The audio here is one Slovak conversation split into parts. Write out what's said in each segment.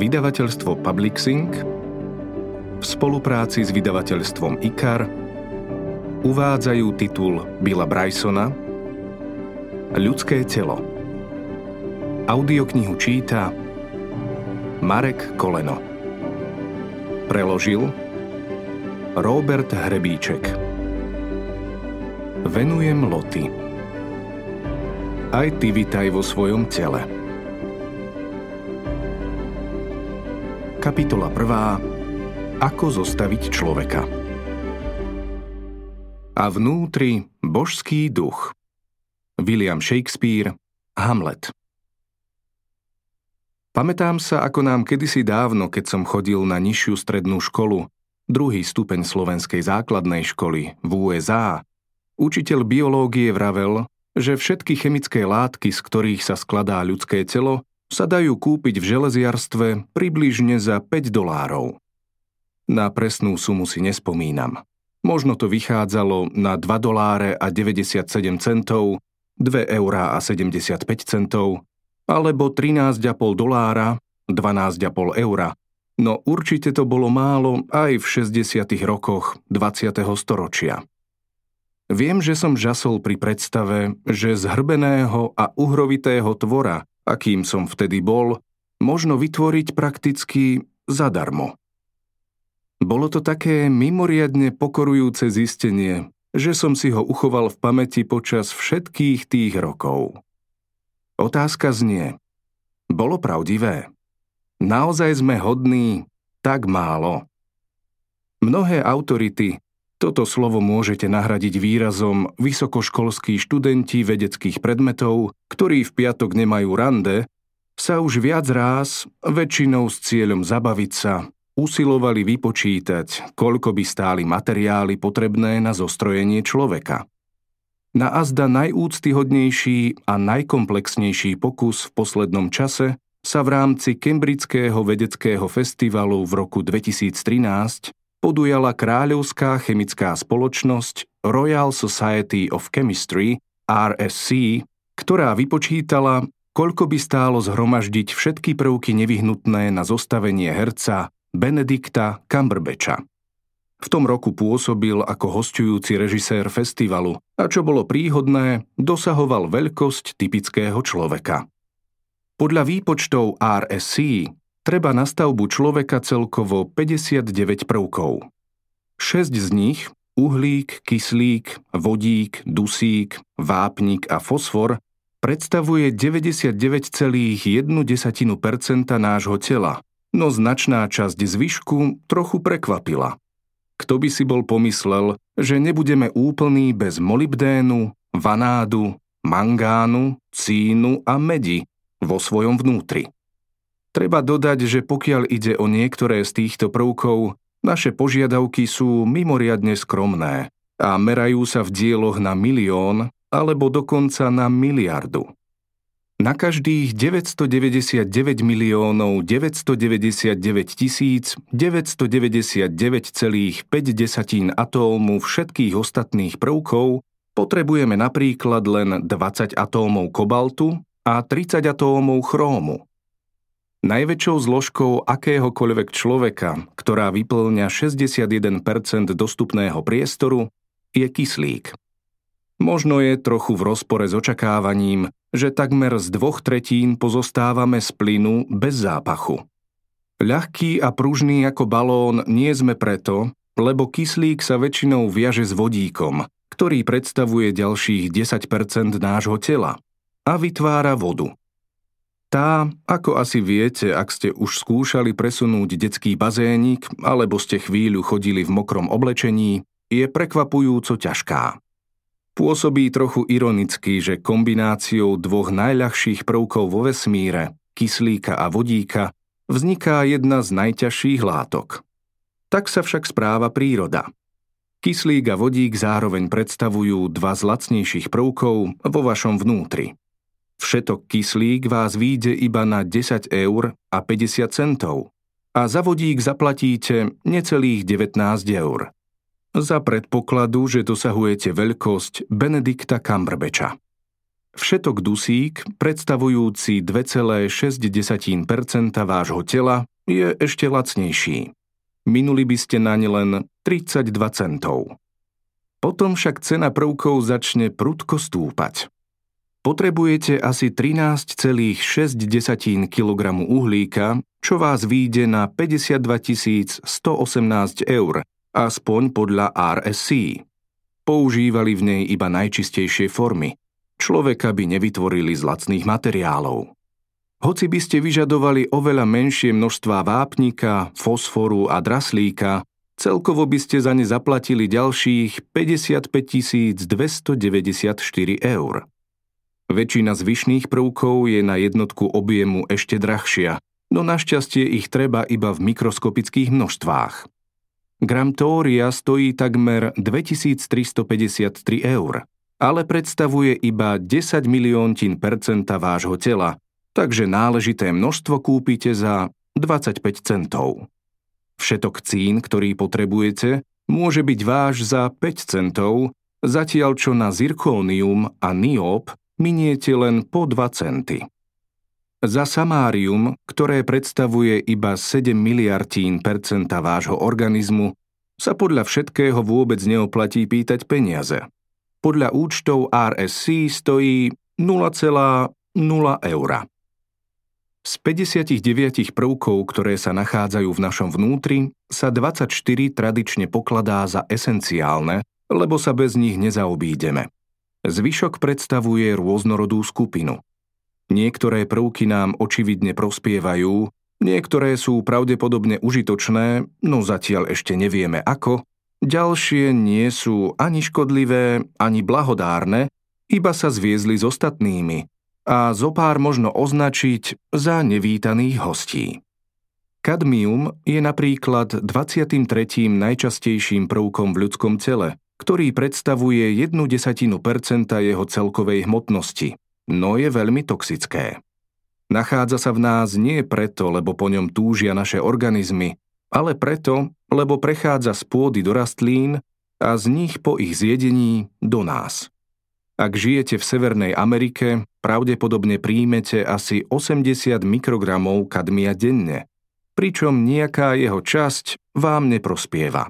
Vydavateľstvo Publixing v spolupráci s vydavateľstvom IKAR uvádzajú titul Billa Brysona Ľudské telo. Audioknihu číta Marek Koleno. Preložil Robert Hrebíček. Venujem Loty. Aj ty vitaj vo svojom tele. Kapitola 1. Ako zostaviť človeka. A vnútri božský duch. William Shakespeare, Hamlet. Pamätám sa, ako nám kedysi dávno, keď som chodil na nižšiu strednú školu, druhý stupeň slovenskej základnej školy v USA, učiteľ biológie vravel, že všetky chemické látky, z ktorých sa skladá ľudské telo, sa dajú kúpiť v železiarstve približne za 5 dolárov. Na presnú sumu si nespomínam. Možno to vychádzalo na 2 doláre a 97 centov, 2 eurá a 75 centov, alebo 13,5 dolára, 12,5 eura. No určite to bolo málo aj v 60. rokoch 20. storočia. Viem, že som žasol pri predstave, že z hrbeného a uhrovitého tvora akým som vtedy bol, možno vytvoriť prakticky zadarmo. Bolo to také mimoriadne pokorujúce zistenie, že som si ho uchoval v pamäti počas všetkých tých rokov. Otázka znie, bolo pravdivé? Naozaj sme hodní tak málo? Mnohé autority toto slovo môžete nahradiť výrazom vysokoškolskí študenti vedeckých predmetov, ktorí v piatok nemajú rande, sa už viac ráz, väčšinou s cieľom zabaviť sa, usilovali vypočítať, koľko by stáli materiály potrebné na zostrojenie človeka. Na azda najúctyhodnejší a najkomplexnejší pokus v poslednom čase sa v rámci Cambridgeského vedeckého festivalu v roku 2013 podujala kráľovská chemická spoločnosť Royal Society of Chemistry, RSC, ktorá vypočítala, koľko by stálo zhromaždiť všetky prvky nevyhnutné na zostavenie herca Benedikta Cumberbatcha. V tom roku pôsobil ako hostujúci režisér festivalu a čo bolo príhodné, dosahoval veľkosť typického človeka. Podľa výpočtov RSC treba na stavbu človeka celkovo 59 prvkov. 6 z nich, uhlík, kyslík, vodík, dusík, vápnik a fosfor, predstavuje 99,1% nášho tela, no značná časť zvyšku trochu prekvapila. Kto by si bol pomyslel, že nebudeme úplní bez molybdénu, vanádu, mangánu, cínu a medi vo svojom vnútri. Treba dodať, že pokiaľ ide o niektoré z týchto prvkov, naše požiadavky sú mimoriadne skromné a merajú sa v dieloch na milión alebo dokonca na miliardu. Na každých 999 miliónov 999 tisíc 999,5 atómu všetkých ostatných prvkov potrebujeme napríklad len 20 atómov kobaltu a 30 atómov chrómu. Najväčšou zložkou akéhokoľvek človeka, ktorá vyplňa 61% dostupného priestoru, je kyslík. Možno je trochu v rozpore s očakávaním, že takmer z dvoch tretín pozostávame z plynu bez zápachu. Ľahký a pružný ako balón nie sme preto, lebo kyslík sa väčšinou viaže s vodíkom, ktorý predstavuje ďalších 10% nášho tela a vytvára vodu. Tá, ako asi viete, ak ste už skúšali presunúť detský bazénik alebo ste chvíľu chodili v mokrom oblečení, je prekvapujúco ťažká. Pôsobí trochu ironicky, že kombináciou dvoch najľahších prvkov vo vesmíre, kyslíka a vodíka, vzniká jedna z najťažších látok. Tak sa však správa príroda. Kyslík a vodík zároveň predstavujú dva z lacnejších prvkov vo vašom vnútri. Všetok kyslík vás výjde iba na 10 eur a 50 centov a za vodík zaplatíte necelých 19 eur. Za predpokladu, že dosahujete veľkosť Benedikta Cumberbatcha. Všetok dusík, predstavujúci 2,6% vášho tela, je ešte lacnejší. Minuli by ste naň len 32 centov. Potom však cena prvkov začne prudko stúpať. Potrebujete asi 13,6 kg uhlíka, čo vás výjde na 52 118 eur, aspoň podľa RSC. Používali v nej iba najčistejšie formy. Človeka by nevytvorili z lacných materiálov. Hoci by ste vyžadovali oveľa menšie množstvá vápnika, fosforu a draslíka, celkovo by ste za ne zaplatili ďalších 55 294 eur. Väčšina zvyšných prvkov je na jednotku objemu ešte drahšia, no našťastie ich treba iba v mikroskopických množstvách. Gram tória stojí takmer 2353 eur, ale predstavuje iba 10 milióntin percenta vášho tela, takže náležité množstvo kúpite za 25 centov. Všetok cín, ktorý potrebujete, môže byť váš za 5 centov, zatiaľ čo na zirkónium a niób miniete len po 2 centy. Za samárium, ktoré predstavuje iba 7 miliardín percenta vášho organizmu, sa podľa všetkého vôbec neoplatí pýtať peniaze. Podľa účtov RSC stojí 0,0 eur. Z 59 prvkov, ktoré sa nachádzajú v našom vnútri, sa 24 tradične pokladá za esenciálne, lebo sa bez nich nezaobídeme. Zvyšok predstavuje rôznorodú skupinu. Niektoré prvky nám očividne prospievajú, niektoré sú pravdepodobne užitočné, no zatiaľ ešte nevieme ako, ďalšie nie sú ani škodlivé, ani blahodárne, iba sa zviezli s ostatnými, a zopár možno označiť za nevítaných hostí. Kadmium je napríklad 23. najčastejším prvkom v ľudskom tele, ktorý predstavuje jednu desatinu percenta jeho celkovej hmotnosti, no je veľmi toxické. Nachádza sa v nás nie preto, lebo po ňom túžia naše organizmy, ale preto, lebo prechádza z pôdy do rastlín a z nich po ich zjedení do nás. Ak žijete v Severnej Amerike, pravdepodobne príjmete asi 80 mikrogramov kadmia denne, pričom nejaká jeho časť vám neprospieva.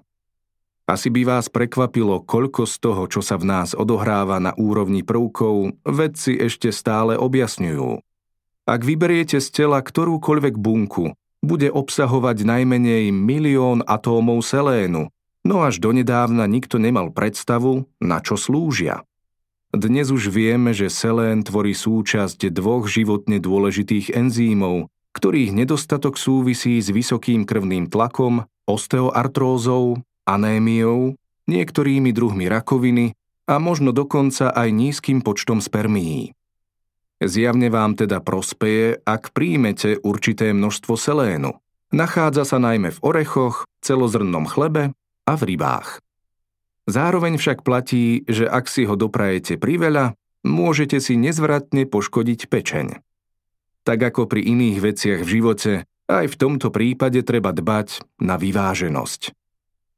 Asi by vás prekvapilo, koľko z toho, čo sa v nás odohráva na úrovni prvkov, vedci ešte stále objasňujú. Ak vyberiete z tela ktorúkoľvek bunku, bude obsahovať najmenej milión atómov selénu, no až donedávna nikto nemal predstavu, na čo slúžia. Dnes už vieme, že selén tvorí súčasť dvoch životne dôležitých enzýmov, ktorých nedostatok súvisí s vysokým krvným tlakom, osteoartrózou, anémiou, niektorými druhmi rakoviny a možno dokonca aj nízkym počtom spermií. Zjavne vám teda prospeje, ak príjmete určité množstvo selénu. Nachádza sa najmä v orechoch, celozrnnom chlebe a v rybách. Zároveň však platí, že ak si ho doprajete priveľa, môžete si nezvratne poškodiť pečeň. Tak ako pri iných veciach v živote, aj v tomto prípade treba dbať na vyváženosť.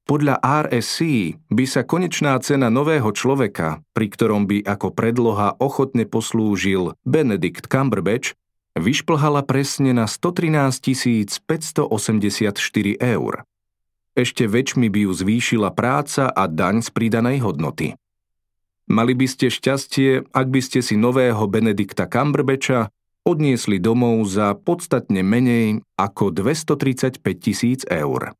Podľa RSC by sa konečná cena nového človeka, pri ktorom by ako predloha ochotne poslúžil Benedict Cumberbatch, vyšplhala presne na 113 584 eur ešte väčšmi by ju zvýšila práca a daň z pridanej hodnoty. Mali by ste šťastie, ak by ste si nového Benedikta Cumberbatcha odniesli domov za podstatne menej ako 235 tisíc eur.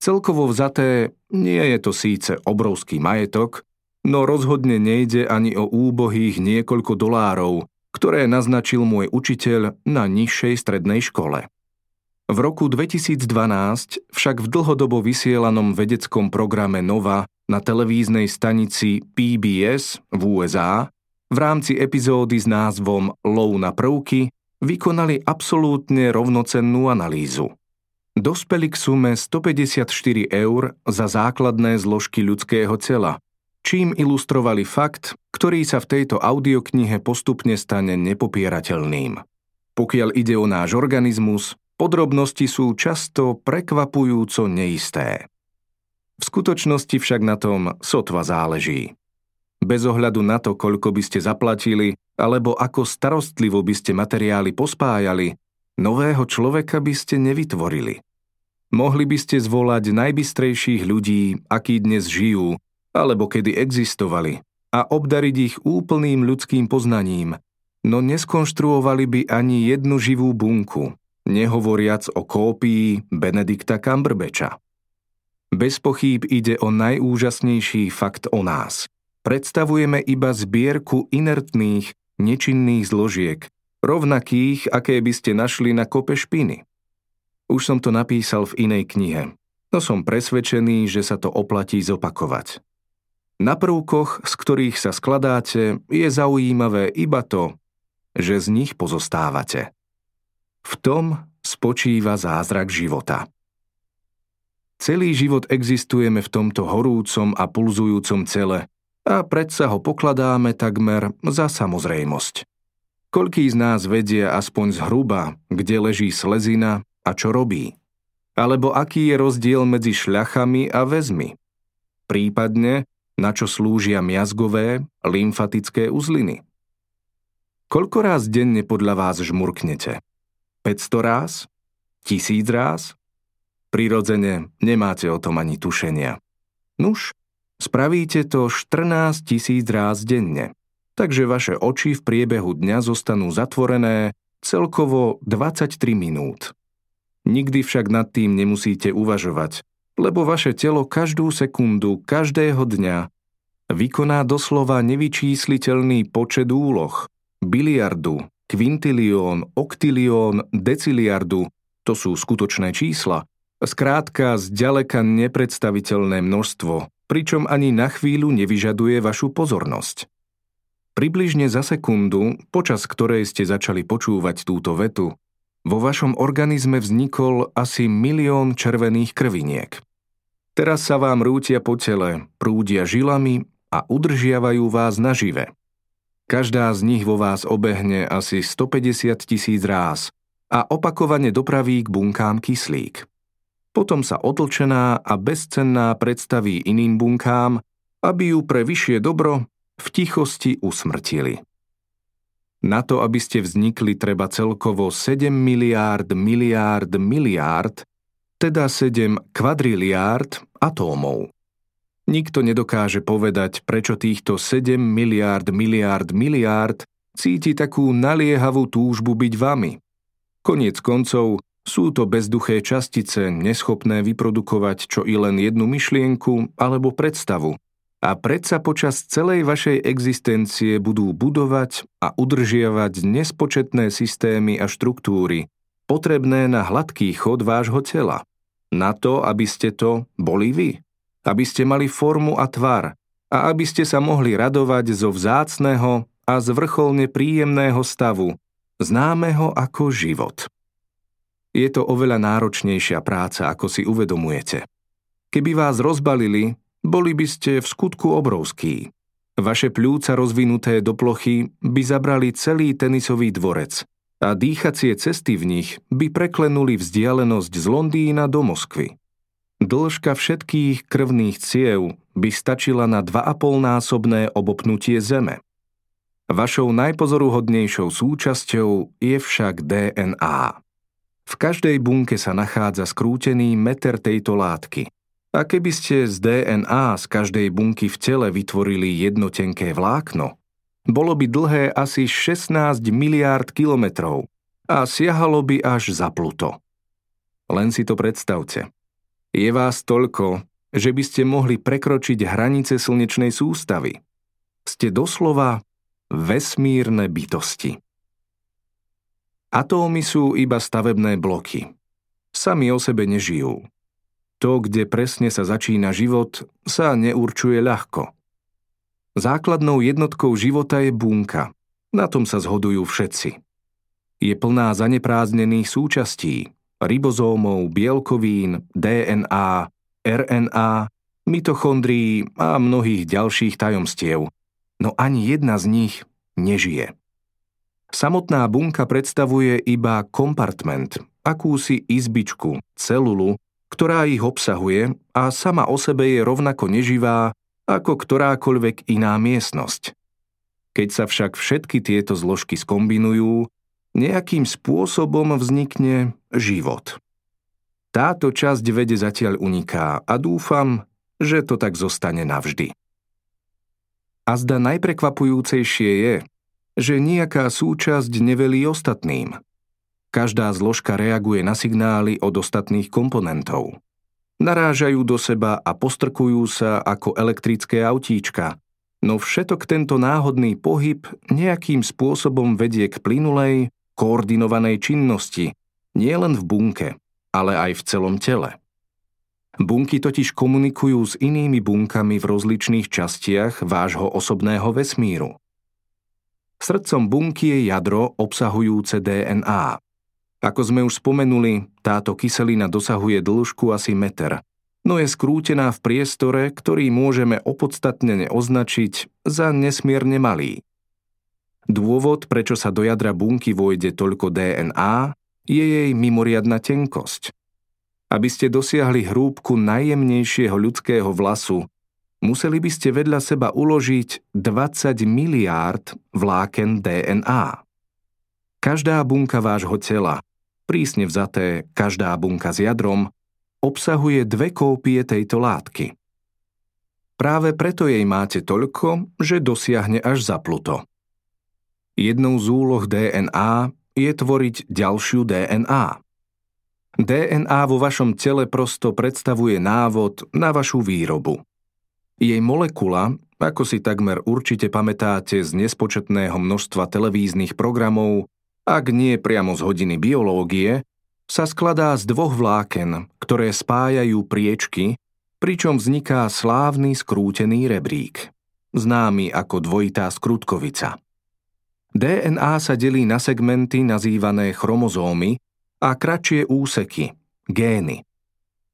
Celkovo vzaté nie je to síce obrovský majetok, no rozhodne nejde ani o úbohých niekoľko dolárov, ktoré naznačil môj učiteľ na nižšej strednej škole. V roku 2012 však v dlhodobo vysielanom vedeckom programe Nova na televíznej stanici PBS v USA v rámci epizódy s názvom Low na prvky vykonali absolútne rovnocennú analýzu. Dospeli k sume 154 eur za základné zložky ľudského tela, čím ilustrovali fakt, ktorý sa v tejto audioknihe postupne stane nepopierateľným. Pokiaľ ide o náš organizmus, Podrobnosti sú často prekvapujúco neisté. V skutočnosti však na tom sotva záleží. bez ohľadu na to, koľko by ste zaplatili, alebo ako starostlivo by ste materiály pospájali, nového človeka by ste nevytvorili. Mohli by ste zvolať najbystrejších ľudí, akí dnes žijú, alebo kedy existovali, a obdariť ich úplným ľudským poznaním, no neskonštruovali by ani jednu živú bunku, nehovoriac o kópii Benedikta Cumberbeča. Bez pochýb ide o najúžasnejší fakt o nás. Predstavujeme iba zbierku inertných, nečinných zložiek, rovnakých, aké by ste našli na kope špiny. Už som to napísal v inej knihe, no som presvedčený, že sa to oplatí zopakovať. Na prvkoch, z ktorých sa skladáte, je zaujímavé iba to, že z nich pozostávate. V tom spočíva zázrak života. Celý život existujeme v tomto horúcom a pulzujúcom cele a predsa ho pokladáme takmer za samozrejmosť. Koľký z nás vedia aspoň zhruba, kde leží slezina a čo robí? Alebo aký je rozdiel medzi šľachami a väzmi? Prípadne, na čo slúžia miazgové, lymfatické uzliny? Koľko ráz denne podľa vás žmurknete? 500 ráz? Tisíc ráz? Prirodzene nemáte o tom ani tušenia. Nuž, spravíte to 14 tisíc ráz denne, takže vaše oči v priebehu dňa zostanú zatvorené celkovo 23 minút. Nikdy však nad tým nemusíte uvažovať, lebo vaše telo každú sekundu, každého dňa vykoná doslova nevyčísliteľný počet úloh, biliardu, kvintilión, oktilión, deciliardu, to sú skutočné čísla, Skrátka, zďaleka nepredstaviteľné množstvo, pričom ani na chvíľu nevyžaduje vašu pozornosť. Približne za sekundu, počas ktorej ste začali počúvať túto vetu, vo vašom organizme vznikol asi milión červených krviniek. Teraz sa vám rútia po tele, prúdia žilami a udržiavajú vás nažive. Každá z nich vo vás obehne asi 150 tisíc ráz a opakovane dopraví k bunkám kyslík. Potom sa otlčená a bezcenná predstaví iným bunkám, aby ju pre vyššie dobro v tichosti usmrtili. Na to, aby ste vznikli, treba celkovo 7 miliárd, miliárd, miliárd, teda 7 kvadriliárd atómov. Nikto nedokáže povedať, prečo týchto 7 miliárd, miliárd, miliárd cíti takú naliehavú túžbu byť vami. Koniec koncov, sú to bezduché častice, neschopné vyprodukovať čo i len jednu myšlienku alebo predstavu. A predsa počas celej vašej existencie budú budovať a udržiavať nespočetné systémy a štruktúry, potrebné na hladký chod vášho tela. Na to, aby ste to boli vy. Aby ste mali formu a tvar. A aby ste sa mohli radovať zo vzácného a zvrcholne príjemného stavu, známeho ako život. Je to oveľa náročnejšia práca, ako si uvedomujete. Keby vás rozbalili, boli by ste v skutku obrovský. Vaše pľúca rozvinuté do plochy by zabrali celý tenisový dvorec a dýchacie cesty v nich by preklenuli vzdialenosť z Londýna do Moskvy. Dĺžka všetkých krvných ciev by stačila na 2,5-násobné obopnutie Zeme. Vašou najpozoruhodnejšou súčasťou je však DNA. V každej bunke sa nachádza skrútený meter tejto látky. A keby ste z DNA z každej bunky v tele vytvorili jednotenké vlákno, bolo by dlhé asi 16 miliárd kilometrov a siahalo by až za Pluto. Len si to predstavte. Je vás toľko, že by ste mohli prekročiť hranice slnečnej sústavy. Ste doslova vesmírne bytosti. Atómy sú iba stavebné bloky. Sami o sebe nežijú. To, kde presne sa začína život, sa neurčuje ľahko. Základnou jednotkou života je bunka. Na tom sa zhodujú všetci. Je plná zaneprázdnených súčastí, ribozómov, bielkovín, DNA, RNA, mitochondrií a mnohých ďalších tajomstiev, no ani jedna z nich nežije. Samotná bunka predstavuje iba kompartment, akúsi izbičku, celulu, ktorá ich obsahuje a sama o sebe je rovnako neživá ako ktorákoľvek iná miestnosť. Keď sa však všetky tieto zložky skombinujú, nejakým spôsobom vznikne život. Táto časť vede zatiaľ uniká a dúfam, že to tak zostane navždy. A zda najprekvapujúcejšie je, že nejaká súčasť nevelí ostatným. Každá zložka reaguje na signály od ostatných komponentov. Narážajú do seba a postrkujú sa ako elektrické autíčka, no všetok tento náhodný pohyb nejakým spôsobom vedie k plynulej, koordinovanej činnosti, nielen v bunke, ale aj v celom tele. Bunky totiž komunikujú s inými bunkami v rozličných častiach vášho osobného vesmíru. Srdcom bunky je jadro obsahujúce DNA. Ako sme už spomenuli, táto kyselina dosahuje dĺžku asi meter, no je skrútená v priestore, ktorý môžeme opodstatnene označiť za nesmierne malý. Dôvod, prečo sa do jadra bunky vojde toľko DNA, je jej mimoriadna tenkosť. Aby ste dosiahli hrúbku najjemnejšieho ľudského vlasu, museli by ste vedľa seba uložiť 20 miliárd vláken DNA. Každá bunka vášho tela, prísne vzaté každá bunka s jadrom, obsahuje dve kópie tejto látky. Práve preto jej máte toľko, že dosiahne až za Pluto. Jednou z úloh DNA je tvoriť ďalšiu DNA. DNA vo vašom tele prosto predstavuje návod na vašu výrobu. Jej molekula, ako si takmer určite pamätáte z nespočetného množstva televíznych programov, ak nie priamo z hodiny biológie, sa skladá z dvoch vláken, ktoré spájajú priečky, pričom vzniká slávny skrútený rebrík, známy ako dvojitá skrutkovica. DNA sa delí na segmenty nazývané chromozómy, a kratšie úseky, gény.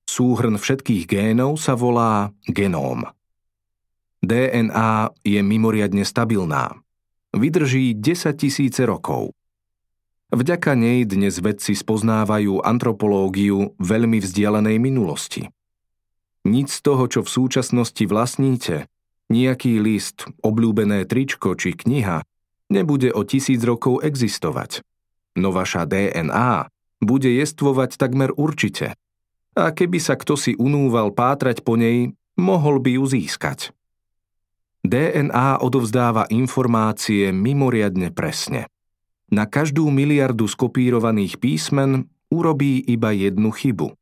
Súhrn všetkých génov sa volá genóm. DNA je mimoriadne stabilná. Vydrží 10 tisíce rokov. Vďaka nej dnes vedci spoznávajú antropológiu veľmi vzdialenej minulosti. Nic z toho, čo v súčasnosti vlastníte, nejaký list, obľúbené tričko či kniha, nebude o tisíc rokov existovať. No vaša DNA bude jestvovať takmer určite. A keby sa kto si unúval pátrať po nej, mohol by ju získať. DNA odovzdáva informácie mimoriadne presne. Na každú miliardu skopírovaných písmen urobí iba jednu chybu.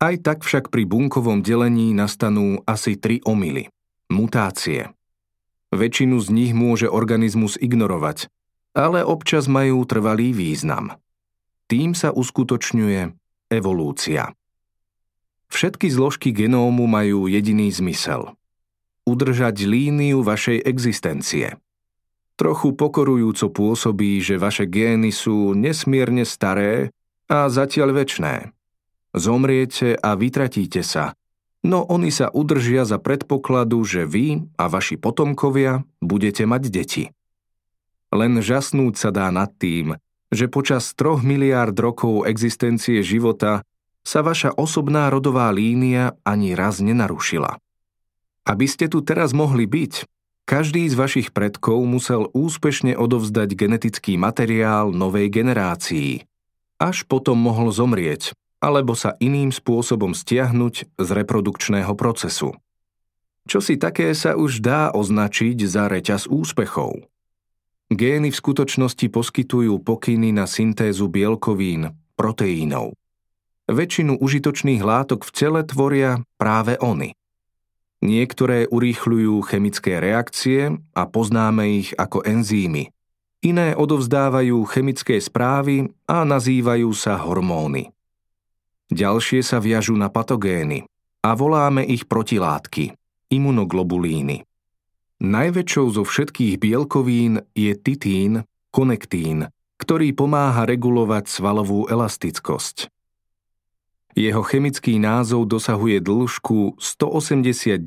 Aj tak však pri bunkovom delení nastanú asi tri omily. Mutácie. Väčšinu z nich môže organizmus ignorovať, ale občas majú trvalý význam. Tým sa uskutočňuje evolúcia. Všetky zložky genómu majú jediný zmysel. Udržať líniu vašej existencie. Trochu pokorujúco pôsobí, že vaše gény sú nesmierne staré a zatiaľ väčné. Zomriete a vytratíte sa, no oni sa udržia za predpokladu, že vy a vaši potomkovia budete mať deti. Len žasnúť sa dá nad tým, že počas troch miliárd rokov existencie života sa vaša osobná rodová línia ani raz nenarušila. Aby ste tu teraz mohli byť, každý z vašich predkov musel úspešne odovzdať genetický materiál novej generácii. Až potom mohol zomrieť, alebo sa iným spôsobom stiahnuť z reprodukčného procesu. Čo si také sa už dá označiť za reťaz úspechov. Gény v skutočnosti poskytujú pokyny na syntézu bielkovín, proteínov. Väčšinu užitočných látok v tele tvoria práve oni. Niektoré urýchľujú chemické reakcie a poznáme ich ako enzýmy. Iné odovzdávajú chemické správy a nazývajú sa hormóny. Ďalšie sa viažú na patogény a voláme ich protilátky, imunoglobulíny. Najväčšou zo všetkých bielkovín je titín, konektín, ktorý pomáha regulovať svalovú elastickosť. Jeho chemický názov dosahuje dĺžku 189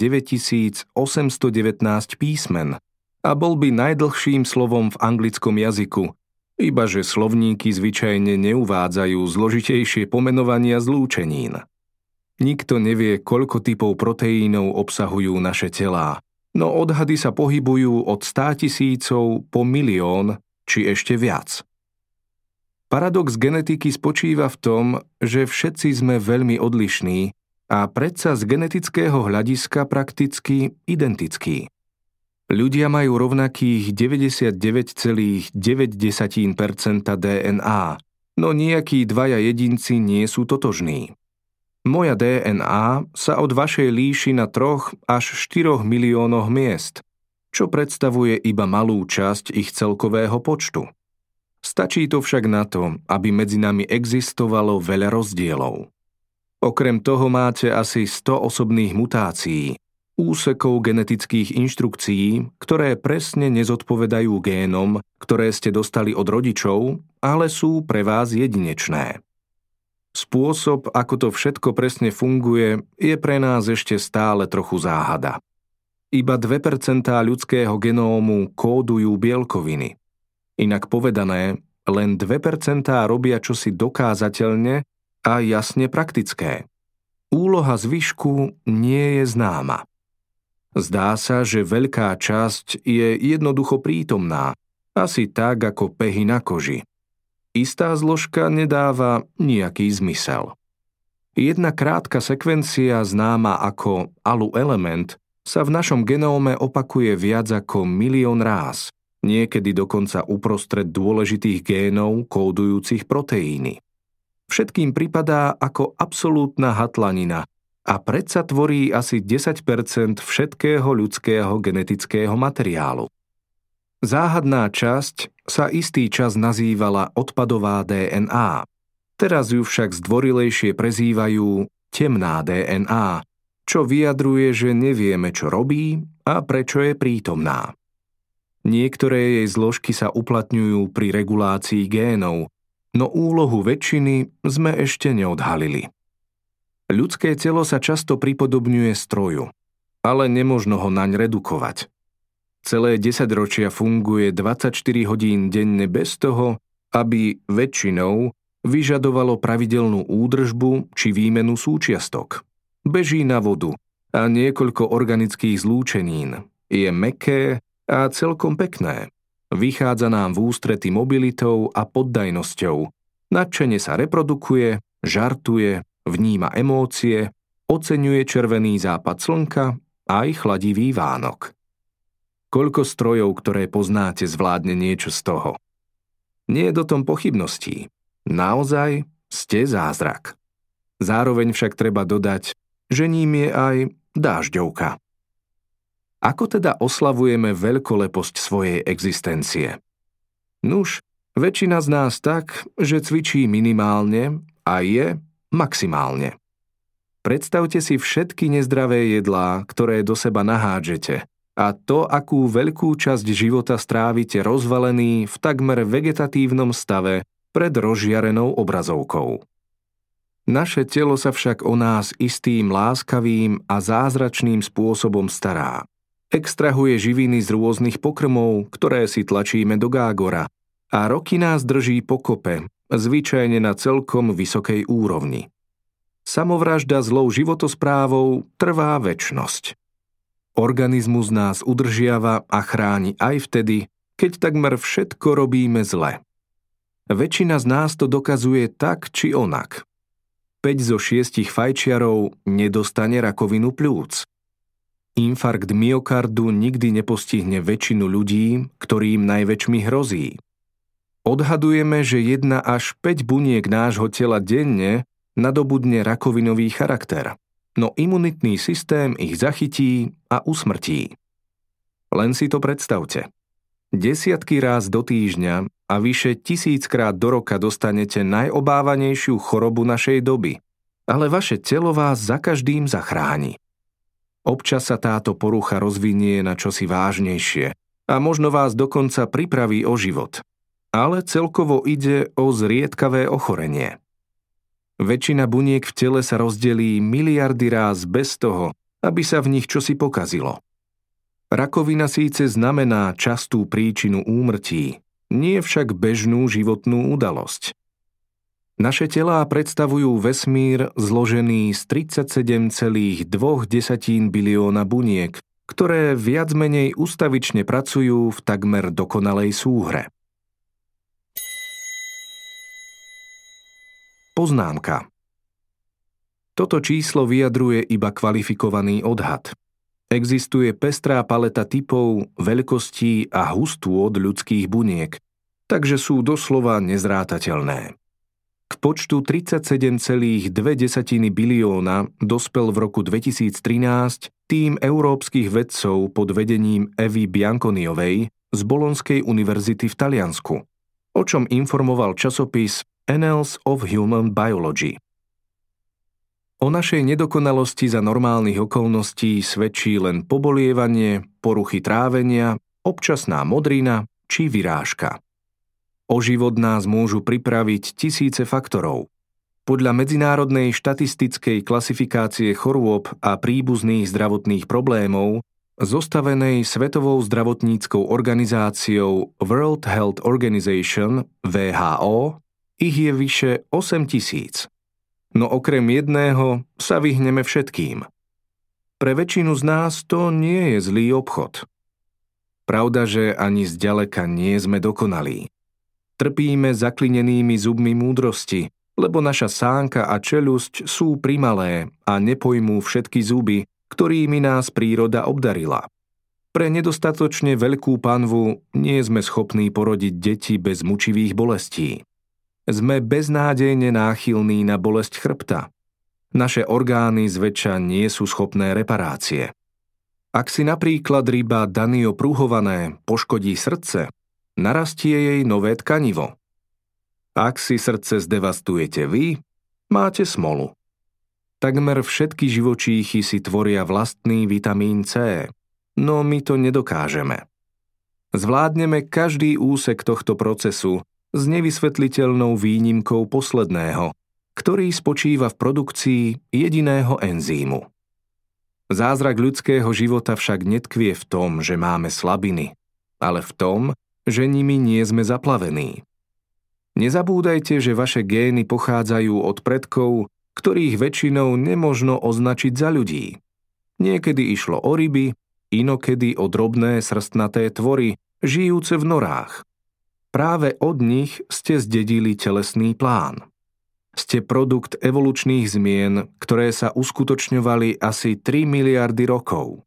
819 písmen a bol by najdlhším slovom v anglickom jazyku, iba že slovníky zvyčajne neuvádzajú zložitejšie pomenovania zlúčenín. Nikto nevie, koľko typov proteínov obsahujú naše telá no odhady sa pohybujú od 100 tisícov po milión či ešte viac. Paradox genetiky spočíva v tom, že všetci sme veľmi odlišní a predsa z genetického hľadiska prakticky identickí. Ľudia majú rovnakých 99,9% DNA, no nejakí dvaja jedinci nie sú totožní. Moja DNA sa od vašej líši na troch až 4 miliónoch miest, čo predstavuje iba malú časť ich celkového počtu. Stačí to však na to, aby medzi nami existovalo veľa rozdielov. Okrem toho máte asi 100 osobných mutácií, úsekov genetických inštrukcií, ktoré presne nezodpovedajú génom, ktoré ste dostali od rodičov, ale sú pre vás jedinečné. Spôsob, ako to všetko presne funguje, je pre nás ešte stále trochu záhada. Iba 2% ľudského genómu kódujú bielkoviny – Inak povedané, len 2% robia čosi dokázateľne a jasne praktické. Úloha zvyšku nie je známa. Zdá sa, že veľká časť je jednoducho prítomná, asi tak ako pehy na koži. Istá zložka nedáva nejaký zmysel. Jedna krátka sekvencia známa ako alu element sa v našom genóme opakuje viac ako milión ráz – niekedy dokonca uprostred dôležitých génov kódujúcich proteíny. Všetkým pripadá ako absolútna hatlanina a predsa tvorí asi 10% všetkého ľudského genetického materiálu. Záhadná časť sa istý čas nazývala odpadová DNA. Teraz ju však zdvorilejšie prezývajú temná DNA, čo vyjadruje, že nevieme, čo robí a prečo je prítomná. Niektoré jej zložky sa uplatňujú pri regulácii génov, no úlohu väčšiny sme ešte neodhalili. Ľudské telo sa často pripodobňuje stroju, ale nemožno ho naň redukovať. Celé 10 ročia funguje 24 hodín denne bez toho, aby väčšinou vyžadovalo pravidelnú údržbu či výmenu súčiastok. Beží na vodu a niekoľko organických zlúčenín. Je meké a celkom pekné. Vychádza nám v ústrety mobilitou a poddajnosťou. Nadšene sa reprodukuje, žartuje, vníma emócie, oceňuje červený západ slnka aj chladivý Vánok. Koľko strojov, ktoré poznáte, zvládne niečo z toho? Nie je do tom pochybností. Naozaj ste zázrak. Zároveň však treba dodať, že ním je aj dážďovka. Ako teda oslavujeme veľkoleposť svojej existencie? Nuž, väčšina z nás tak, že cvičí minimálne a je maximálne. Predstavte si všetky nezdravé jedlá, ktoré do seba nahádžete a to, akú veľkú časť života strávite rozvalený v takmer vegetatívnom stave pred rozžiarenou obrazovkou. Naše telo sa však o nás istým láskavým a zázračným spôsobom stará. Extrahuje živiny z rôznych pokrmov, ktoré si tlačíme do gágora a roky nás drží pokope, zvyčajne na celkom vysokej úrovni. Samovražda zlou životosprávou trvá väčnosť. Organizmus nás udržiava a chráni aj vtedy, keď takmer všetko robíme zle. Väčšina z nás to dokazuje tak či onak. 5 zo 6 fajčiarov nedostane rakovinu plúc. Infarkt myokardu nikdy nepostihne väčšinu ľudí, ktorým najväčšmi hrozí. Odhadujeme, že 1 až 5 buniek nášho tela denne nadobudne rakovinový charakter, no imunitný systém ich zachytí a usmrtí. Len si to predstavte. Desiatky ráz do týždňa a vyše tisíckrát do roka dostanete najobávanejšiu chorobu našej doby, ale vaše telo vás za každým zachráni. Občas sa táto porucha rozvinie na čosi vážnejšie a možno vás dokonca pripraví o život. Ale celkovo ide o zriedkavé ochorenie. Väčšina buniek v tele sa rozdelí miliardy ráz bez toho, aby sa v nich čosi pokazilo. Rakovina síce znamená častú príčinu úmrtí, nie však bežnú životnú udalosť. Naše telá predstavujú vesmír zložený z 37,2 bilióna buniek, ktoré viac menej ustavične pracujú v takmer dokonalej súhre. Poznámka Toto číslo vyjadruje iba kvalifikovaný odhad. Existuje pestrá paleta typov, veľkostí a hustôt ľudských buniek, takže sú doslova nezrátateľné. K počtu 37,2 bilióna dospel v roku 2013 tým európskych vedcov pod vedením Evy Bianconiovej z Bolonskej univerzity v Taliansku, o čom informoval časopis Annals of Human Biology. O našej nedokonalosti za normálnych okolností svedčí len pobolievanie, poruchy trávenia, občasná modrina či vyrážka. O život nás môžu pripraviť tisíce faktorov. Podľa Medzinárodnej štatistickej klasifikácie chorôb a príbuzných zdravotných problémov, zostavenej Svetovou zdravotníckou organizáciou World Health Organization VHO, ich je vyše 8 tisíc. No okrem jedného sa vyhneme všetkým. Pre väčšinu z nás to nie je zlý obchod. Pravda, že ani zďaleka nie sme dokonalí. Trpíme zaklinenými zubmi múdrosti, lebo naša sánka a čelusť sú primalé a nepojmú všetky zuby, ktorými nás príroda obdarila. Pre nedostatočne veľkú panvu nie sme schopní porodiť deti bez mučivých bolestí. Sme beznádejne náchylní na bolesť chrbta. Naše orgány zväčša nie sú schopné reparácie. Ak si napríklad ryba danio poškodí srdce, narastie jej nové tkanivo. Ak si srdce zdevastujete vy, máte smolu. Takmer všetky živočíchy si tvoria vlastný vitamín C, no my to nedokážeme. Zvládneme každý úsek tohto procesu s nevysvetliteľnou výnimkou posledného, ktorý spočíva v produkcii jediného enzýmu. Zázrak ľudského života však netkvie v tom, že máme slabiny, ale v tom, že nimi nie sme zaplavení. Nezabúdajte, že vaše gény pochádzajú od predkov, ktorých väčšinou nemožno označiť za ľudí. Niekedy išlo o ryby, inokedy o drobné srstnaté tvory, žijúce v norách. Práve od nich ste zdedili telesný plán. Ste produkt evolučných zmien, ktoré sa uskutočňovali asi 3 miliardy rokov.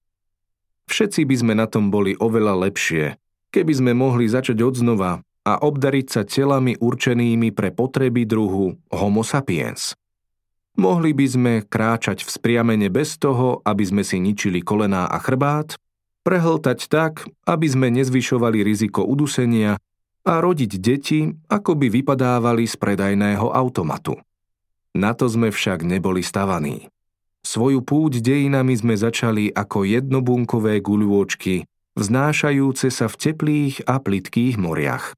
Všetci by sme na tom boli oveľa lepšie, keby sme mohli začať odznova a obdariť sa telami určenými pre potreby druhu Homo sapiens. Mohli by sme kráčať v spriamene bez toho, aby sme si ničili kolená a chrbát, prehltať tak, aby sme nezvyšovali riziko udusenia a rodiť deti, ako by vypadávali z predajného automatu. Na to sme však neboli stavaní. Svoju púť dejinami sme začali ako jednobunkové guľôčky, vznášajúce sa v teplých a plitkých moriach.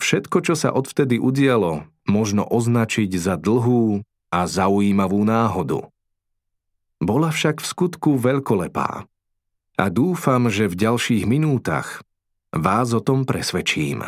Všetko, čo sa odvtedy udialo, možno označiť za dlhú a zaujímavú náhodu. Bola však v skutku veľkolepá. A dúfam, že v ďalších minútach vás o tom presvedčím.